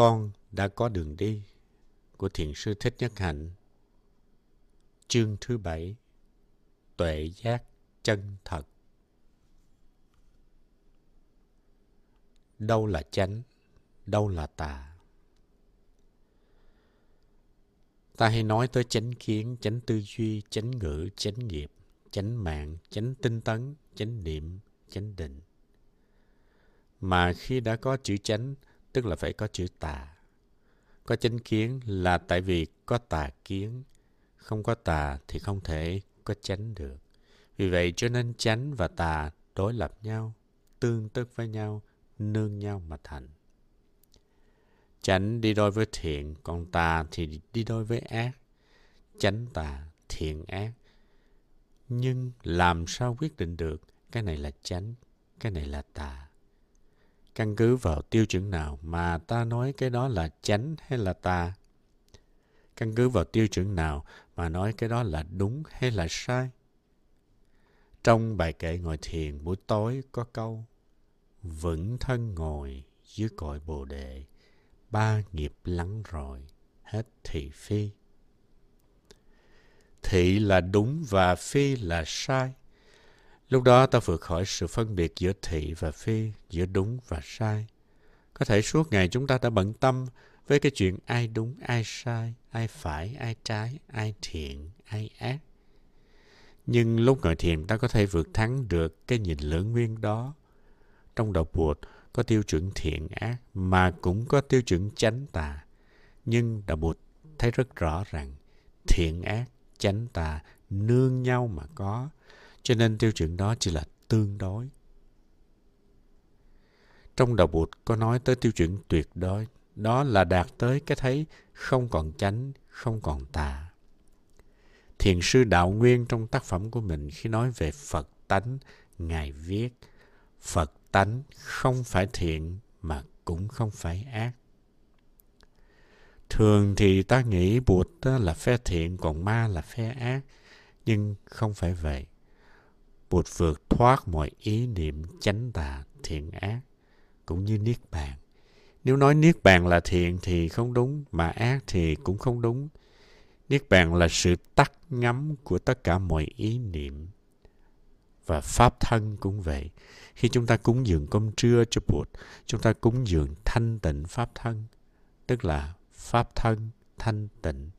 con đã có đường đi của Thiền sư Thích Nhất Hạnh. Chương thứ bảy Tuệ giác chân thật Đâu là chánh, đâu là tà? Ta hay nói tới chánh kiến, chánh tư duy, chánh ngữ, chánh nghiệp, chánh mạng, chánh tinh tấn, chánh niệm, chánh định. Mà khi đã có chữ chánh, tức là phải có chữ tà. Có chánh kiến là tại vì có tà kiến. Không có tà thì không thể có chánh được. Vì vậy cho nên chánh và tà đối lập nhau, tương tức với nhau, nương nhau mà thành. Chánh đi đôi với thiện, còn tà thì đi đôi với ác. Chánh tà, thiện ác. Nhưng làm sao quyết định được cái này là chánh, cái này là tà? Căn cứ vào tiêu chuẩn nào mà ta nói cái đó là chánh hay là tà? Căn cứ vào tiêu chuẩn nào mà nói cái đó là đúng hay là sai? Trong bài kệ ngồi thiền buổi tối có câu, Vững thân ngồi dưới cội bồ đề, Ba nghiệp lắng rồi, hết thị phi Thị là đúng và phi là sai Lúc đó ta vượt khỏi sự phân biệt giữa thị và phi, giữa đúng và sai. Có thể suốt ngày chúng ta đã bận tâm với cái chuyện ai đúng, ai sai, ai phải, ai trái, ai thiện, ai ác. Nhưng lúc ngồi thiền ta có thể vượt thắng được cái nhìn lưỡng nguyên đó. Trong đạo buộc có tiêu chuẩn thiện ác mà cũng có tiêu chuẩn chánh tà. Nhưng đạo Bụt thấy rất rõ rằng thiện ác, chánh tà nương nhau mà có cho nên tiêu chuẩn đó chỉ là tương đối. Trong đạo Bụt có nói tới tiêu chuẩn tuyệt đối, đó là đạt tới cái thấy không còn chánh, không còn tà. Thiền sư Đạo Nguyên trong tác phẩm của mình khi nói về Phật tánh, Ngài viết Phật tánh không phải thiện mà cũng không phải ác. Thường thì ta nghĩ Bụt là phe thiện còn ma là phe ác, nhưng không phải vậy. Bụt vượt thoát mọi ý niệm chánh tà, thiện ác, cũng như Niết Bàn. Nếu nói Niết Bàn là thiện thì không đúng, mà ác thì cũng không đúng. Niết Bàn là sự tắt ngắm của tất cả mọi ý niệm. Và Pháp thân cũng vậy. Khi chúng ta cúng dường cơm trưa cho Bụt, chúng ta cúng dường thanh tịnh Pháp thân, tức là Pháp thân thanh tịnh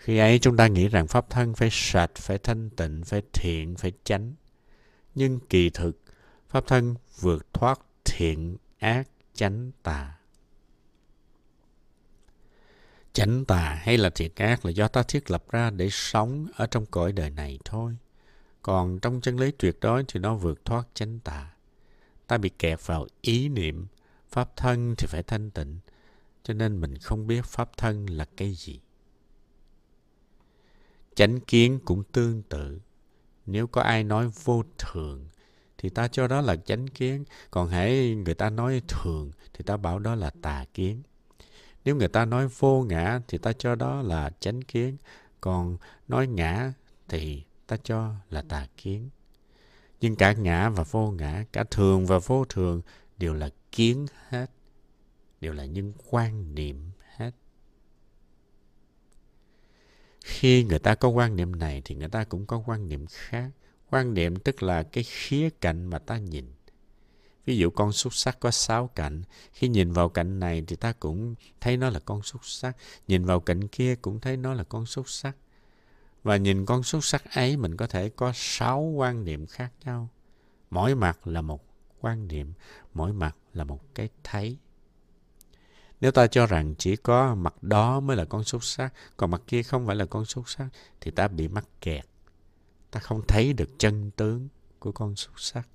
khi ấy chúng ta nghĩ rằng pháp thân phải sạch, phải thanh tịnh, phải thiện, phải chánh. Nhưng kỳ thực, pháp thân vượt thoát thiện, ác, chánh, tà. Chánh tà hay là thiện ác là do ta thiết lập ra để sống ở trong cõi đời này thôi. Còn trong chân lý tuyệt đối thì nó vượt thoát chánh tà. Ta bị kẹt vào ý niệm, pháp thân thì phải thanh tịnh, cho nên mình không biết pháp thân là cái gì. Chánh kiến cũng tương tự. Nếu có ai nói vô thường, thì ta cho đó là chánh kiến. Còn hãy người ta nói thường, thì ta bảo đó là tà kiến. Nếu người ta nói vô ngã, thì ta cho đó là chánh kiến. Còn nói ngã, thì ta cho là tà kiến. Nhưng cả ngã và vô ngã, cả thường và vô thường đều là kiến hết. Đều là những quan niệm khi người ta có quan niệm này thì người ta cũng có quan niệm khác. Quan niệm tức là cái khía cạnh mà ta nhìn. Ví dụ con xúc sắc có sáu cạnh. Khi nhìn vào cạnh này thì ta cũng thấy nó là con xúc sắc nhìn vào cạnh kia cũng thấy nó là con xúc sắc và nhìn con xúc sắc ấy, mình có thể có sáu quan niệm khác nhau. Mỗi mặt là một quan niệm, mỗi mặt là một cái thấy nếu ta cho rằng chỉ có mặt đó mới là con xúc sắc, còn mặt kia không phải là con xúc sắc, thì ta bị mắc kẹt. Ta không thấy được chân tướng của con xúc sắc.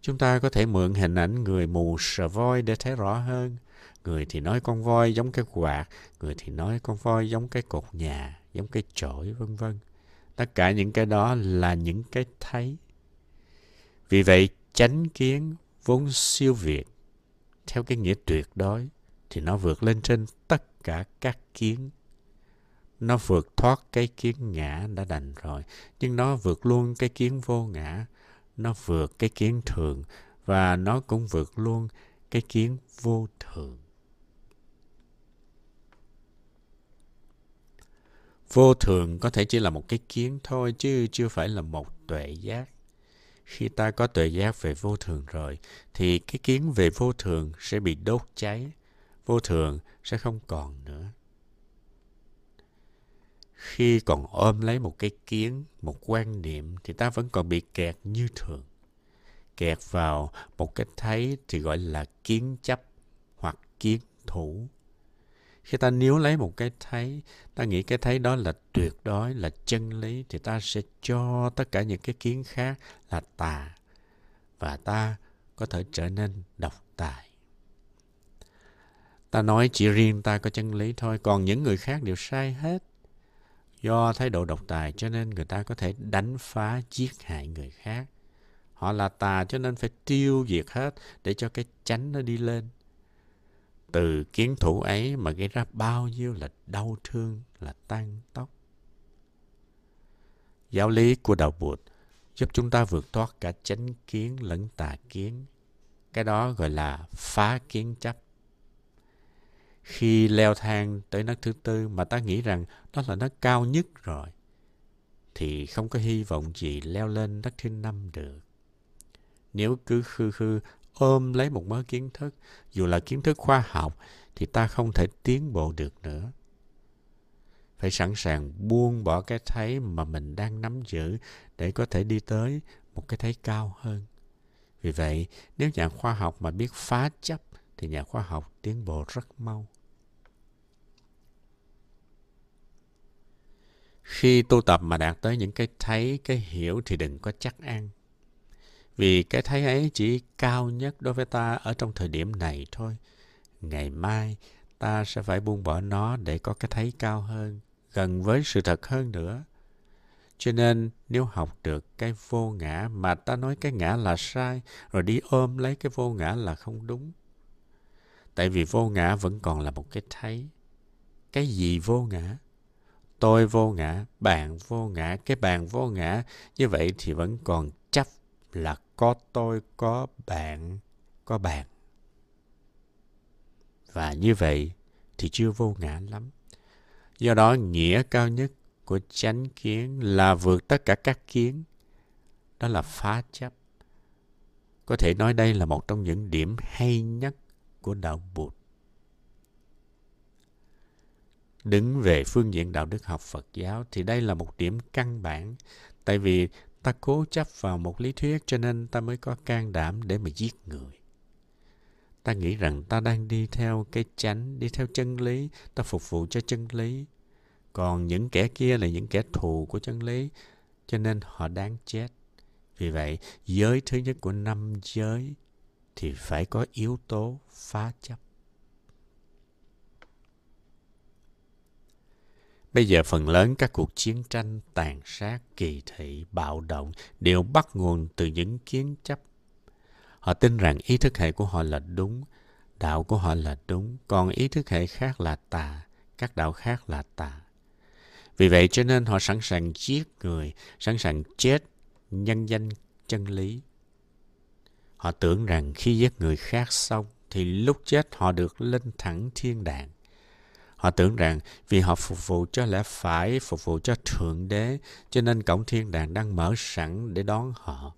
Chúng ta có thể mượn hình ảnh người mù sờ voi để thấy rõ hơn. Người thì nói con voi giống cái quạt, người thì nói con voi giống cái cột nhà, giống cái chổi, vân vân. Tất cả những cái đó là những cái thấy. Vì vậy, chánh kiến vốn siêu việt theo cái nghĩa tuyệt đối, thì nó vượt lên trên tất cả các kiến nó vượt thoát cái kiến ngã đã đành rồi, nhưng nó vượt luôn cái kiến vô ngã, nó vượt cái kiến thường, và nó cũng vượt luôn cái kiến vô thường. Vô thường có thể chỉ là một cái kiến thôi, chứ chưa phải là một tuệ giác. Khi ta có tuệ giác về vô thường rồi thì cái kiến về vô thường sẽ bị đốt cháy. Vô thường sẽ không còn nữa. Khi còn ôm lấy một cái kiến, một quan niệm thì ta vẫn còn bị kẹt như thường. Kẹt vào một cái thấy thì gọi là kiến chấp hoặc kiến thủ khi ta níu lấy một cái thấy, ta nghĩ cái thấy đó là tuyệt đối, là chân lý, thì ta sẽ cho tất cả những cái kiến khác là tà. Và ta có thể trở nên độc tài. Ta nói chỉ riêng ta có chân lý thôi, còn những người khác đều sai hết. Do thái độ độc tài cho nên người ta có thể đánh phá, giết hại người khác. Họ là tà cho nên phải tiêu diệt hết để cho cái chánh nó đi lên từ kiến thủ ấy mà gây ra bao nhiêu là đau thương, là tan tóc. Giáo lý của Đạo Bụt giúp chúng ta vượt thoát cả chánh kiến lẫn tà kiến. Cái đó gọi là phá kiến chấp. Khi leo thang tới nấc thứ tư mà ta nghĩ rằng đó là nấc cao nhất rồi, thì không có hy vọng gì leo lên nấc thứ năm được. Nếu cứ khư khư ôm lấy một mớ kiến thức, dù là kiến thức khoa học, thì ta không thể tiến bộ được nữa. Phải sẵn sàng buông bỏ cái thấy mà mình đang nắm giữ để có thể đi tới một cái thấy cao hơn. Vì vậy, nếu nhà khoa học mà biết phá chấp, thì nhà khoa học tiến bộ rất mau. Khi tu tập mà đạt tới những cái thấy, cái hiểu thì đừng có chắc ăn vì cái thấy ấy chỉ cao nhất đối với ta ở trong thời điểm này thôi. Ngày mai ta sẽ phải buông bỏ nó để có cái thấy cao hơn, gần với sự thật hơn nữa. Cho nên nếu học được cái vô ngã mà ta nói cái ngã là sai, rồi đi ôm lấy cái vô ngã là không đúng. Tại vì vô ngã vẫn còn là một cái thấy. Cái gì vô ngã? Tôi vô ngã, bạn vô ngã, cái bạn vô ngã. Như vậy thì vẫn còn chấp là có tôi, có bạn, có bạn. Và như vậy thì chưa vô ngã lắm. Do đó nghĩa cao nhất của chánh kiến là vượt tất cả các kiến. Đó là phá chấp. Có thể nói đây là một trong những điểm hay nhất của đạo Bụt. Đứng về phương diện đạo đức học Phật giáo thì đây là một điểm căn bản. Tại vì ta cố chấp vào một lý thuyết, cho nên ta mới có can đảm để mà giết người. Ta nghĩ rằng ta đang đi theo cái chánh, đi theo chân lý. Ta phục vụ cho chân lý. Còn những kẻ kia là những kẻ thù của chân lý, cho nên họ đáng chết. Vì vậy, giới thứ nhất của năm giới thì phải có yếu tố phá chấp. Bây giờ phần lớn các cuộc chiến tranh, tàn sát, kỳ thị, bạo động đều bắt nguồn từ những kiến chấp. Họ tin rằng ý thức hệ của họ là đúng, đạo của họ là đúng, còn ý thức hệ khác là tà, các đạo khác là tà. Vì vậy cho nên họ sẵn sàng giết người, sẵn sàng chết nhân danh chân lý. Họ tưởng rằng khi giết người khác xong thì lúc chết họ được lên thẳng thiên đàng. Họ tưởng rằng vì họ phục vụ cho lẽ phải, phục vụ cho Thượng Đế, cho nên cổng thiên đàng đang mở sẵn để đón họ.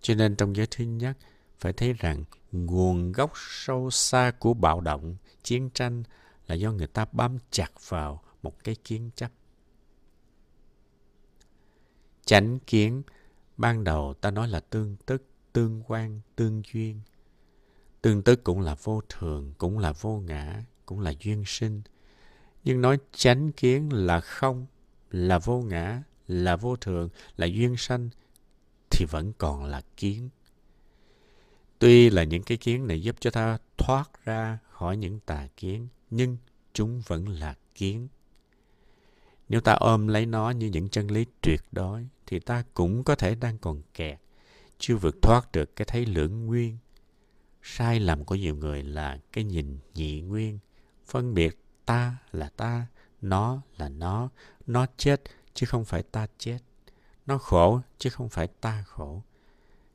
Cho nên trong giới thứ nhất, phải thấy rằng nguồn gốc sâu xa của bạo động, chiến tranh là do người ta bám chặt vào một cái kiến chấp. Chánh kiến, ban đầu ta nói là tương tức, tương quan, tương duyên. Tương tức cũng là vô thường, cũng là vô ngã, cũng là duyên sinh. Nhưng nói chánh kiến là không, là vô ngã, là vô thường, là duyên sanh, thì vẫn còn là kiến. Tuy là những cái kiến này giúp cho ta thoát ra khỏi những tà kiến, nhưng chúng vẫn là kiến. Nếu ta ôm lấy nó như những chân lý tuyệt đối, thì ta cũng có thể đang còn kẹt, chưa vượt thoát được cái thấy lưỡng nguyên. Sai lầm của nhiều người là cái nhìn nhị nguyên, phân biệt ta là ta, nó là nó nó chết chứ không phải ta chết. Nó khổ chứ không phải ta khổ.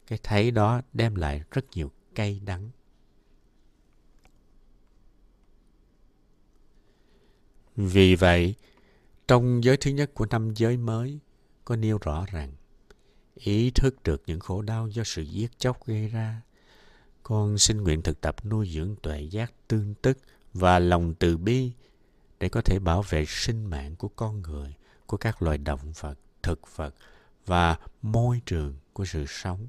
Cái thấy đó đem lại rất nhiều cay đắng. Vì vậy, trong giới thứ nhất của năm giới mới, có nêu rõ rằng ý thức được những khổ đau do sự giết chóc gây ra, con xin nguyện thực tập nuôi dưỡng tuệ giác tương tức và lòng từ bi để có thể bảo vệ sinh mạng của con người, của các loài động vật, thực vật và môi trường của sự sống.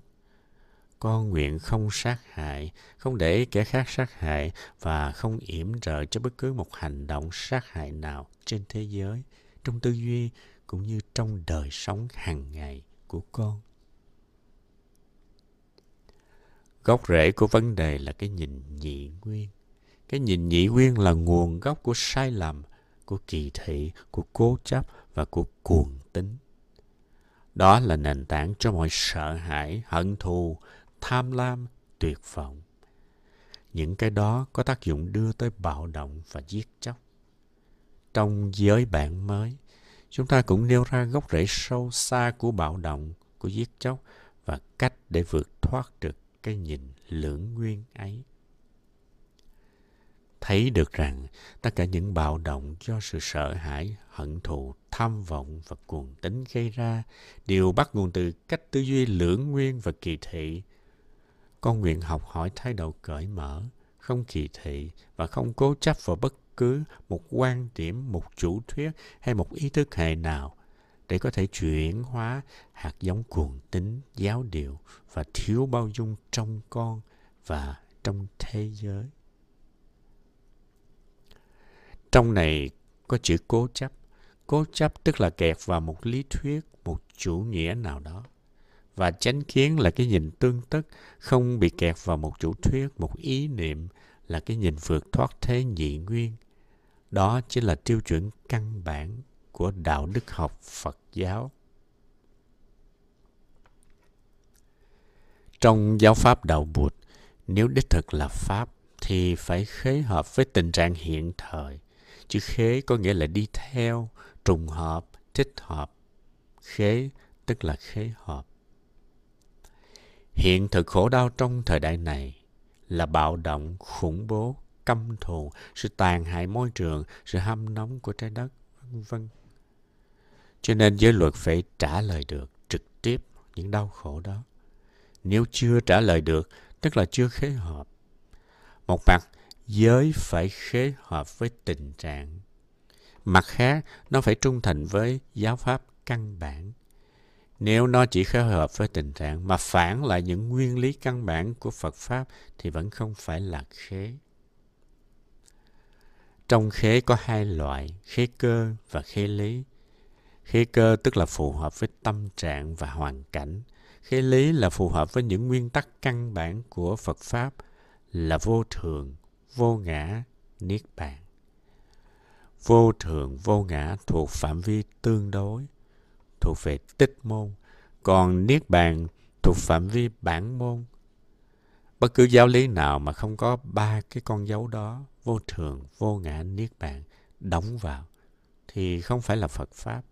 Con nguyện không sát hại, không để kẻ khác sát hại và không yểm trợ cho bất cứ một hành động sát hại nào trên thế giới, trong tư duy cũng như trong đời sống hàng ngày của con. Gốc rễ của vấn đề là cái nhìn nhị nguyên. Cái nhìn nhị nguyên là nguồn gốc của sai lầm, của kỳ thị, của cố chấp và của cuồng tính. Đó là nền tảng cho mọi sợ hãi, hận thù, tham lam, tuyệt vọng. Những cái đó có tác dụng đưa tới bạo động và giết chóc. Trong giới bạn mới, chúng ta cũng nêu ra gốc rễ sâu xa của bạo động, của giết chóc và cách để vượt thoát được cái nhìn lưỡng nguyên ấy. Thấy được rằng tất cả những bạo động do sự sợ hãi, hận thù, tham vọng và cuồng tính gây ra đều bắt nguồn từ cách tư duy lưỡng nguyên và kỳ thị. Con nguyện học hỏi thái độ cởi mở, không kỳ thị và không cố chấp vào bất cứ một quan điểm, một chủ thuyết hay một ý thức hệ nào để có thể chuyển hóa hạt giống cuồng tính, giáo điều và thiếu bao dung trong con và trong thế giới. Trong này có chữ cố chấp. Cố chấp tức là kẹt vào một lý thuyết, một chủ nghĩa nào đó. Và chánh kiến là cái nhìn tương tức, không bị kẹt vào một chủ thuyết, một ý niệm là cái nhìn vượt thoát thế nhị nguyên. Đó chính là tiêu chuẩn căn bản của đạo đức học Phật giáo. Trong giáo pháp đạo Bụt, nếu đích thực là pháp thì phải khế hợp với tình trạng hiện thời. Chữ khế có nghĩa là đi theo, trùng hợp, thích hợp. Khế tức là khế hợp. Hiện thực khổ đau trong thời đại này là bạo động, khủng bố, căm thù, sự tàn hại môi trường, sự hâm nóng của trái đất, vân vân. Cho nên giới luật phải trả lời được trực tiếp những đau khổ đó. Nếu chưa trả lời được, tức là chưa khế hợp. Một mặt, giới phải khế hợp với tình trạng. Mặt khác, nó phải trung thành với giáo pháp căn bản. Nếu nó chỉ khế hợp với tình trạng mà phản lại những nguyên lý căn bản của Phật Pháp thì vẫn không phải là khế. Trong khế có hai loại, khế cơ và khế lý. Khế cơ tức là phù hợp với tâm trạng và hoàn cảnh. Khế lý là phù hợp với những nguyên tắc căn bản của Phật Pháp là vô thường, vô ngã, niết bàn. Vô thường, vô ngã thuộc phạm vi tương đối, thuộc về tích môn, còn niết bàn thuộc phạm vi bản môn. Bất cứ giáo lý nào mà không có ba cái con dấu đó, vô thường, vô ngã, niết bàn, đóng vào, thì không phải là Phật Pháp.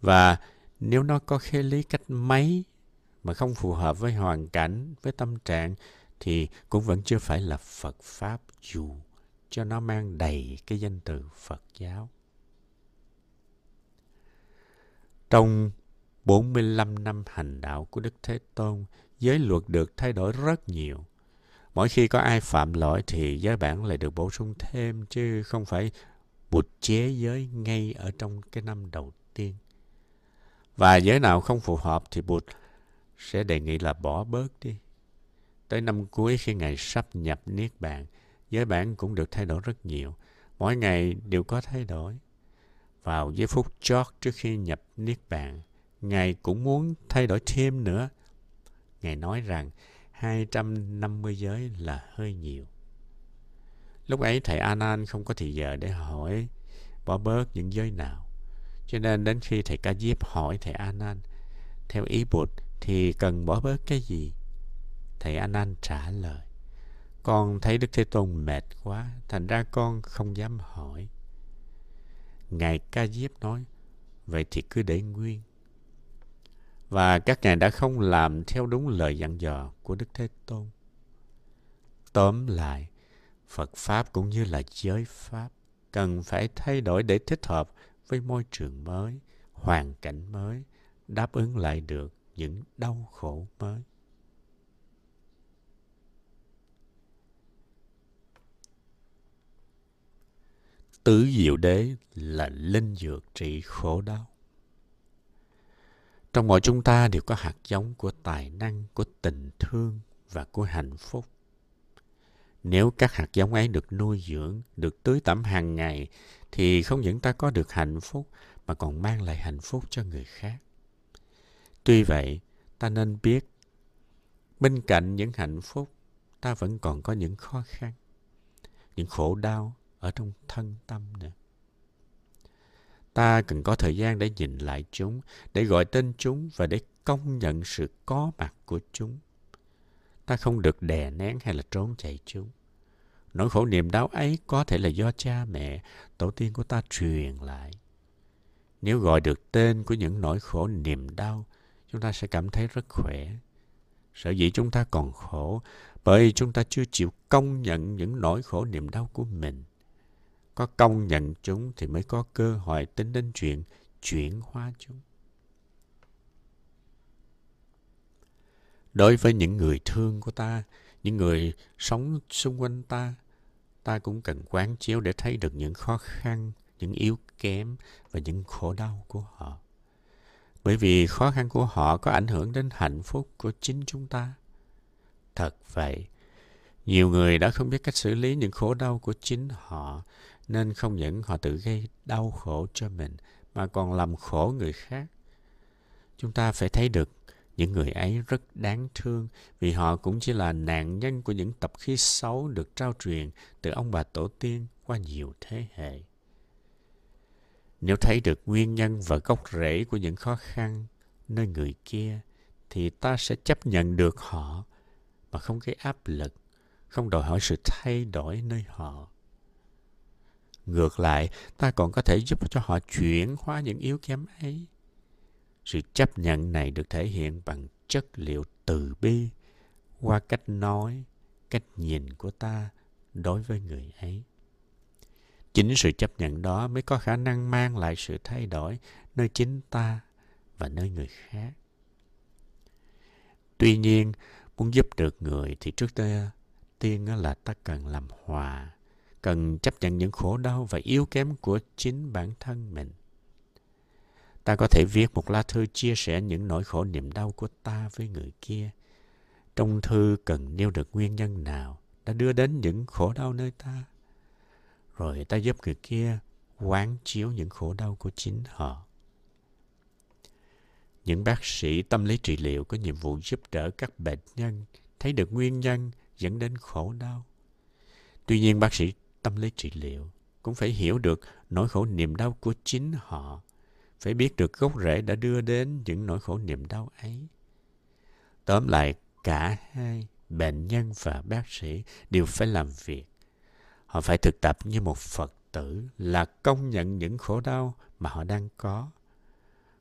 Và nếu nó có khế lý cách mấy mà không phù hợp với hoàn cảnh, với tâm trạng, thì cũng vẫn chưa phải là Phật Pháp dù cho nó mang đầy cái danh từ Phật giáo. Trong 45 năm hành đạo của Đức Thế Tôn, giới luật được thay đổi rất nhiều. Mỗi khi có ai phạm lỗi thì giới bản lại được bổ sung thêm chứ không phải bụt chế giới ngay ở trong cái năm đầu tiên. Và giới nào không phù hợp thì Bụt sẽ đề nghị là bỏ bớt đi. Tới năm cuối khi Ngài sắp nhập Niết Bàn, giới bản cũng được thay đổi rất nhiều. Mỗi ngày đều có thay đổi. Vào giây phút chót trước khi nhập Niết Bàn, Ngài cũng muốn thay đổi thêm nữa. Ngài nói rằng 250 giới là hơi nhiều. Lúc ấy thầy Anan không có thì giờ để hỏi bỏ bớt những giới nào. Cho nên đến khi thầy Ca Diếp hỏi thầy Anan, theo ý Bụt thì cần bỏ bớt cái gì? Thầy Anan trả lời, con thấy Đức Thế Tôn mệt quá, thành ra con không dám hỏi. Ngài Ca Diếp nói, vậy thì cứ để nguyên. Và các ngài đã không làm theo đúng lời dặn dò của Đức Thế Tôn. Tóm lại, Phật Pháp cũng như là giới Pháp cần phải thay đổi để thích hợp với môi trường mới hoàn cảnh mới đáp ứng lại được những đau khổ mới tứ diệu đế là linh dược trị khổ đau. Trong mỗi chúng ta đều có hạt giống của tài năng, của tình thương và của hạnh phúc. Nếu các hạt giống ấy được nuôi dưỡng, được tưới tẩm hàng ngày, thì không những ta có được hạnh phúc, mà còn mang lại hạnh phúc cho người khác. Tuy vậy, ta nên biết, bên cạnh những hạnh phúc, ta vẫn còn có những khó khăn, những khổ đau ở trong thân tâm nữa ta cần có thời gian để nhìn lại chúng, để gọi tên chúng và để công nhận sự có mặt của chúng. Ta không được đè nén hay là trốn chạy chúng. Nỗi khổ niềm đau ấy có thể là do cha mẹ, tổ tiên của ta truyền lại. Nếu gọi được tên của những nỗi khổ niềm đau, chúng ta sẽ cảm thấy rất khỏe. Sở dĩ chúng ta còn khổ bởi chúng ta chưa chịu công nhận những nỗi khổ niềm đau của mình có công nhận chúng thì mới có cơ hội tính đến chuyện chuyển hóa chúng. Đối với những người thương của ta, những người sống xung quanh ta ta cũng cần quán chiếu để thấy được những khó khăn, những yếu kém và những khổ đau của họ. Bởi vì khó khăn của họ có ảnh hưởng đến hạnh phúc của chính chúng ta. Thật vậy, nhiều người đã không biết cách xử lý những khổ đau của chính họ nên không những họ tự gây đau khổ cho mình, mà còn làm khổ người khác. Chúng ta phải thấy được những người ấy rất đáng thương, vì họ cũng chỉ là nạn nhân của những tập khí xấu được trao truyền từ ông bà tổ tiên qua nhiều thế hệ. Nếu thấy được nguyên nhân và gốc rễ của những khó khăn nơi người kia, thì ta sẽ chấp nhận được họ, mà không gây áp lực, không đòi hỏi sự thay đổi nơi họ ngược lại, ta còn có thể giúp cho họ chuyển hóa những yếu kém ấy. Sự chấp nhận này được thể hiện bằng chất liệu từ bi qua cách nói, cách nhìn của ta đối với người ấy. Chính sự chấp nhận đó mới có khả năng mang lại sự thay đổi nơi chính ta và nơi người khác. Tuy nhiên, muốn giúp được người thì trước tiên là ta cần làm hòa cần chấp nhận những khổ đau và yếu kém của chính bản thân mình. Ta có thể viết một lá thư chia sẻ những nỗi khổ niềm đau của ta với người kia. Trong thư cần nêu được nguyên nhân nào đã đưa đến những khổ đau nơi ta? Rồi ta giúp người kia quán chiếu những khổ đau của chính họ. Những bác sĩ tâm lý trị liệu có nhiệm vụ giúp đỡ các bệnh nhân thấy được nguyên nhân dẫn đến khổ đau. Tuy nhiên, bác sĩ tâm lý trị liệu, cũng phải hiểu được nỗi khổ niềm đau của chính họ, phải biết được gốc rễ đã đưa đến những nỗi khổ niềm đau ấy. Tóm lại, cả hai, bệnh nhân và bác sĩ đều phải làm việc. Họ phải thực tập như một phật tử là công nhận những khổ đau mà họ đang có.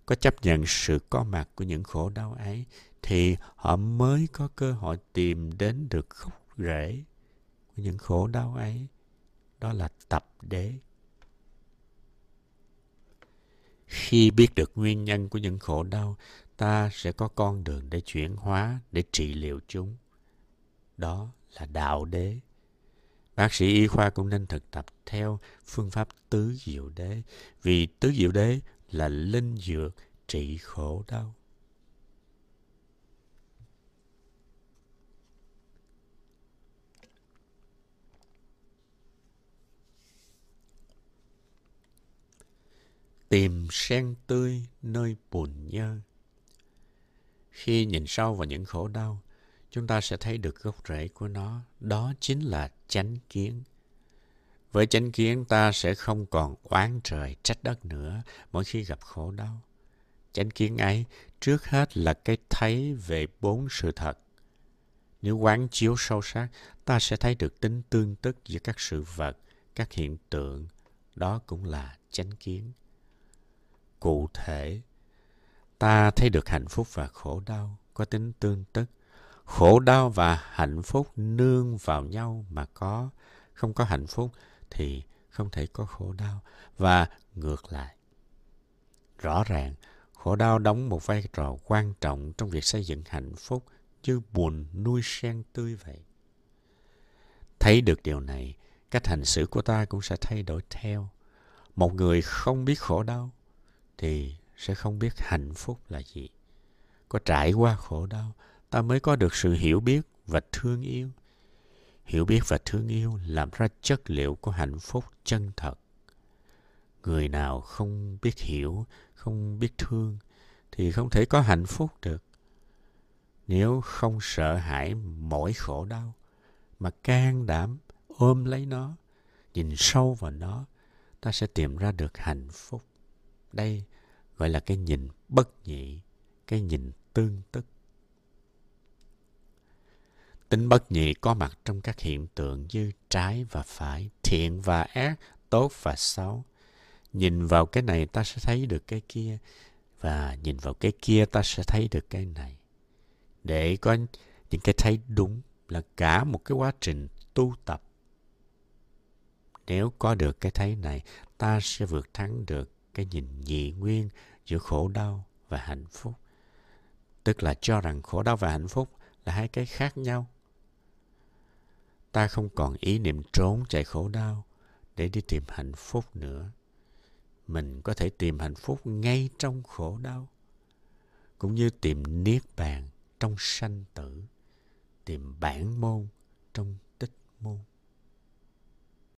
Có chấp nhận sự có mặt của những khổ đau ấy thì họ mới có cơ hội tìm đến được gốc rễ của những khổ đau ấy đó là tập đế. Khi biết được nguyên nhân của những khổ đau, ta sẽ có con đường để chuyển hóa, để trị liệu chúng. Đó là đạo đế. Bác sĩ y khoa cũng nên thực tập theo phương pháp tứ diệu đế, vì tứ diệu đế là linh dược trị khổ đau. Tìm sen tươi nơi bùn nhơ. Khi nhìn sâu vào những khổ đau, chúng ta sẽ thấy được gốc rễ của nó. Đó chính là chánh kiến. Với chánh kiến ta sẽ không còn oán trời trách đất nữa mỗi khi gặp khổ đau. Chánh kiến ấy trước hết là cái thấy về bốn sự thật. Nếu quán chiếu sâu sắc, ta sẽ thấy được tính tương tức giữa các sự vật, các hiện tượng. Đó cũng là chánh kiến cụ thể. Ta thấy được hạnh phúc và khổ đau, có tính tương tức. Khổ đau và hạnh phúc nương vào nhau mà có. Không có hạnh phúc thì không thể có khổ đau. Và ngược lại, rõ ràng, khổ đau đóng một vai trò quan trọng trong việc xây dựng hạnh phúc như buồn nuôi sen tươi vậy. Thấy được điều này, cách hành xử của ta cũng sẽ thay đổi theo. Một người không biết khổ đau thì sẽ không biết hạnh phúc là gì. Có trải qua khổ đau, ta mới có được sự hiểu biết và thương yêu. Hiểu biết và thương yêu làm ra chất liệu của hạnh phúc chân thật. Người nào không biết hiểu, không biết thương thì không thể có hạnh phúc được. Nếu không sợ hãi mỗi khổ đau mà can đảm ôm lấy nó, nhìn sâu vào nó, ta sẽ tìm ra được hạnh phúc. Đây gọi là cái nhìn bất nhị, cái nhìn tương tức. Tính bất nhị có mặt trong các hiện tượng như trái và phải, thiện và ác, tốt và xấu. Nhìn vào cái này ta sẽ thấy được cái kia, và nhìn vào cái kia ta sẽ thấy được cái này. Để có những cái thấy đúng là cả một cái quá trình tu tập. Nếu có được cái thấy này, ta sẽ vượt thắng được cái nhìn nhị nguyên giữa khổ đau và hạnh phúc. Tức là cho rằng khổ đau và hạnh phúc là hai cái khác nhau. Ta không còn ý niệm trốn chạy khổ đau để đi tìm hạnh phúc nữa. Mình có thể tìm hạnh phúc ngay trong khổ đau, cũng như tìm niết bàn trong sanh tử, tìm bản môn trong tích môn.